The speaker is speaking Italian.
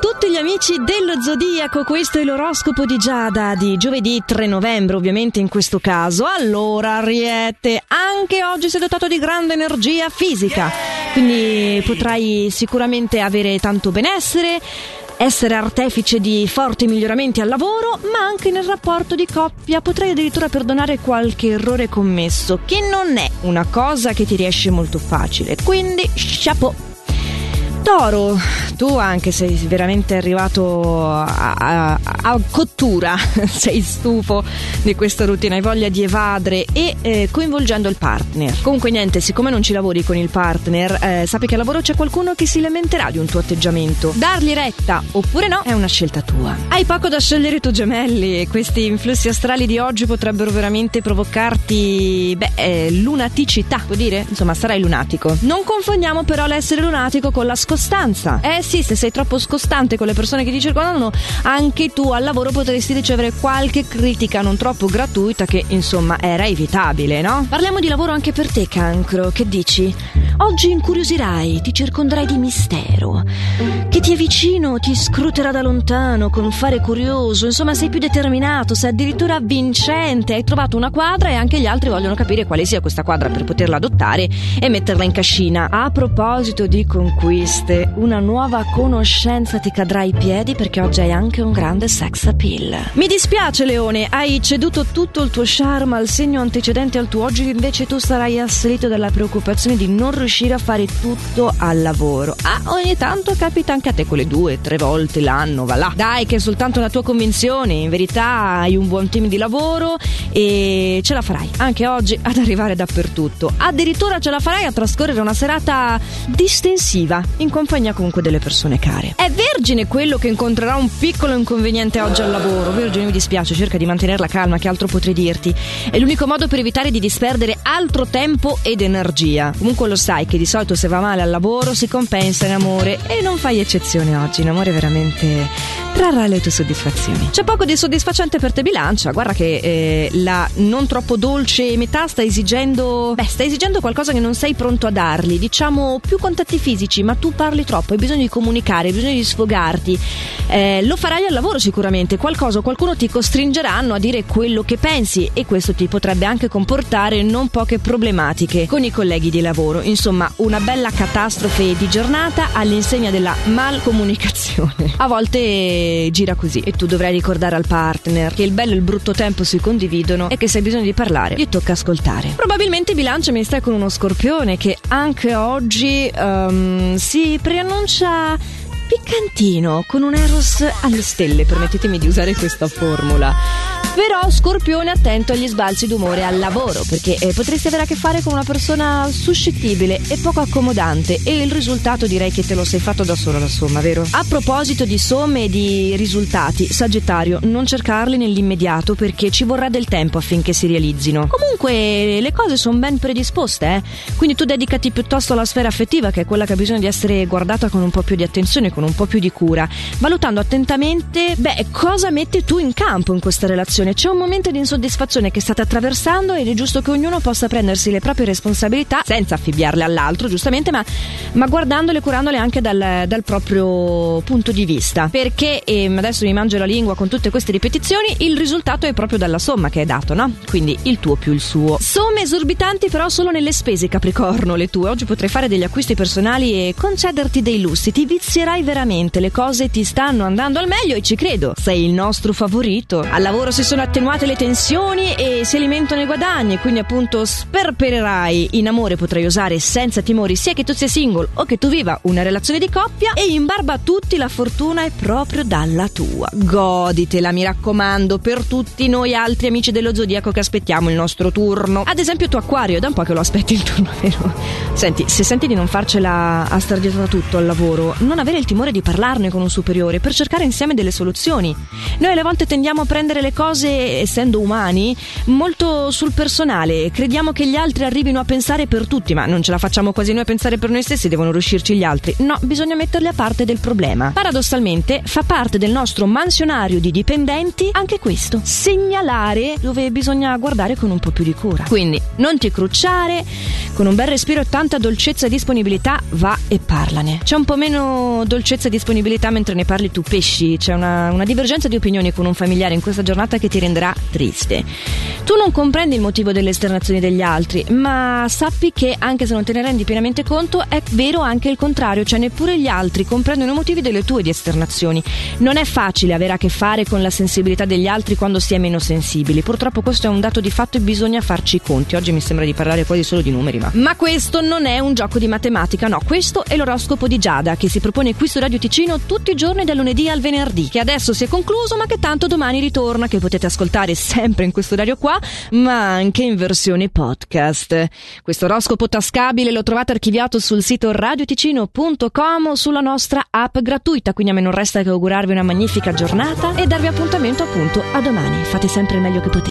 tutti gli amici dello Zodiaco, questo è l'oroscopo di Giada di giovedì 3 novembre, ovviamente in questo caso. Allora, Ariete, anche oggi sei dotato di grande energia fisica, quindi potrai sicuramente avere tanto benessere, essere artefice di forti miglioramenti al lavoro, ma anche nel rapporto di coppia potrai addirittura perdonare qualche errore commesso, che non è una cosa che ti riesce molto facile. Quindi, chapeau! Toro, tu anche sei veramente arrivato a, a, a, cottura, sei stufo di questa routine, hai voglia di evadere e eh, coinvolgendo il partner. Comunque niente, siccome non ci lavori con il partner, eh, sappi che al lavoro c'è qualcuno che si lamenterà di un tuo atteggiamento. Dargli retta oppure no è una scelta tua. Hai poco da scegliere tu gemelli questi influssi astrali di oggi potrebbero veramente provocarti, beh, eh, lunaticità, può dire? Insomma, sarai lunatico. Non confondiamo però l'essere lunatico con la scoperta scostanza. Eh sì, se sei troppo scostante con le persone che ti circondano, anche tu al lavoro potresti ricevere qualche critica non troppo gratuita che insomma era evitabile, no? Parliamo di lavoro anche per te, cancro. Che dici? Oggi incuriosirai, ti circonderai di mistero. Chi ti è vicino ti scruterà da lontano con fare curioso, insomma sei più determinato, sei addirittura vincente, hai trovato una quadra e anche gli altri vogliono capire quale sia questa quadra per poterla adottare e metterla in cascina. A proposito di conquiste, una nuova conoscenza ti cadrà ai piedi perché oggi hai anche un grande sex appeal. Mi dispiace Leone, hai ceduto tutto il tuo charme al segno antecedente al tuo oggi, invece tu sarai assalito dalla preoccupazione di non riuscire a fare tutto al lavoro. Ah, ogni tanto capita anche a te quelle due, tre volte l'anno, va là. Dai, che è soltanto una tua convinzione. In verità hai un buon team di lavoro e ce la farai anche oggi ad arrivare dappertutto. Addirittura ce la farai a trascorrere una serata distensiva in compagnia comunque delle persone care. È Vergine quello che incontrerà un piccolo inconveniente oggi al lavoro. Vergine, mi dispiace, cerca di mantenere la calma, che altro potrei dirti? È l'unico modo per evitare di disperdere altro tempo ed energia. Comunque lo sai che di solito se va male al lavoro si compensa in amore e non fai eccezione oggi, in amore veramente trarrà le tue soddisfazioni. C'è poco di soddisfacente per te bilancia, guarda che eh, la non troppo dolce metà sta esigendo, beh, sta esigendo qualcosa che non sei pronto a dargli, diciamo più contatti fisici, ma tu parli troppo, hai bisogno di comunicare, hai bisogno di sfogarti. Eh, lo farai al lavoro sicuramente, qualcosa o qualcuno ti costringeranno a dire quello che pensi e questo ti potrebbe anche comportare non poche problematiche con i colleghi di lavoro. Insomma, una bella catastrofe di giornata all'insegna della malcomunicazione. A volte gira così e tu dovrai ricordare al partner che il bello e il brutto tempo si condividono e che se hai bisogno di parlare gli tocca ascoltare. Probabilmente bilancia mi stai con uno scorpione che anche oggi um, si preannuncia piccantino con un Eros alle stelle, permettetemi di usare questa formula. Però Scorpione attento agli sbalzi d'umore al lavoro, perché eh, potresti avere a che fare con una persona suscettibile e poco accomodante e il risultato direi che te lo sei fatto da solo la somma, vero? A proposito di somme e di risultati, Sagittario, non cercarli nell'immediato perché ci vorrà del tempo affinché si realizzino. Comunque le cose sono ben predisposte, eh? Quindi tu dedicati piuttosto alla sfera affettiva, che è quella che ha bisogno di essere guardata con un po' più di attenzione, con un po' più di cura, valutando attentamente, beh, cosa metti tu in campo in questa relazione situazione, c'è un momento di insoddisfazione che state attraversando ed è giusto che ognuno possa prendersi le proprie responsabilità senza affibbiarle all'altro, giustamente, ma, ma guardandole e curandole anche dal, dal, proprio punto di vista. Perché, e adesso mi mangio la lingua con tutte queste ripetizioni, il risultato è proprio dalla somma che è dato, no? Quindi il tuo più il suo. Somme esorbitanti però solo nelle spese, Capricorno, le tue. Oggi potrai fare degli acquisti personali e concederti dei lussi. Ti vizierai veramente, le cose ti stanno andando al meglio e ci credo. Sei il nostro favorito. Al lavoro si sono sono attenuate le tensioni e si alimentano i guadagni, quindi appunto sperpererai in amore, potrai usare senza timori sia che tu sia single o che tu viva una relazione di coppia e in barba a tutti la fortuna è proprio dalla tua. Goditela, mi raccomando, per tutti noi altri amici dello zodiaco che aspettiamo il nostro turno. Ad esempio tu Acquario, da un po' che lo aspetti il turno, vero? Senti, se senti di non farcela a star dietro da tutto al lavoro, non avere il timore di parlarne con un superiore per cercare insieme delle soluzioni. Noi alle volte tendiamo a prendere le cose cose, essendo umani, molto sul personale. Crediamo che gli altri arrivino a pensare per tutti, ma non ce la facciamo quasi noi a pensare per noi stessi, devono riuscirci gli altri. No, bisogna metterli a parte del problema. Paradossalmente, fa parte del nostro mansionario di dipendenti anche questo: segnalare dove bisogna guardare con un po' più di cura. Quindi, non ti crucciare, con un bel respiro e tanta dolcezza e disponibilità, va e parlane. C'è un po' meno dolcezza e disponibilità mentre ne parli tu pesci. C'è una, una divergenza di opinioni con un familiare in questa giornata che ti renderà triste. Tu non comprendi il motivo delle esternazioni degli altri, ma sappi che anche se non te ne rendi pienamente conto, è vero anche il contrario, cioè neppure gli altri comprendono i motivi delle tue di esternazioni. Non è facile avere a che fare con la sensibilità degli altri quando si è meno sensibili. Purtroppo questo è un dato di fatto e bisogna farci i conti. Oggi mi sembra di parlare quasi solo di numeri, ma. Ma questo non è un gioco di matematica, no, questo è l'oroscopo di Giada che si propone qui su Radio Ticino tutti i giorni dal lunedì al venerdì, che adesso si è concluso, ma che tanto domani ritorna, che potete ascoltare sempre in questo orario qua, ma anche in versione podcast. Questo oroscopo tascabile lo trovate archiviato sul sito radioticino.com o sulla nostra app gratuita, quindi a me non resta che augurarvi una magnifica giornata e darvi appuntamento appunto a domani. Fate sempre il meglio che potete.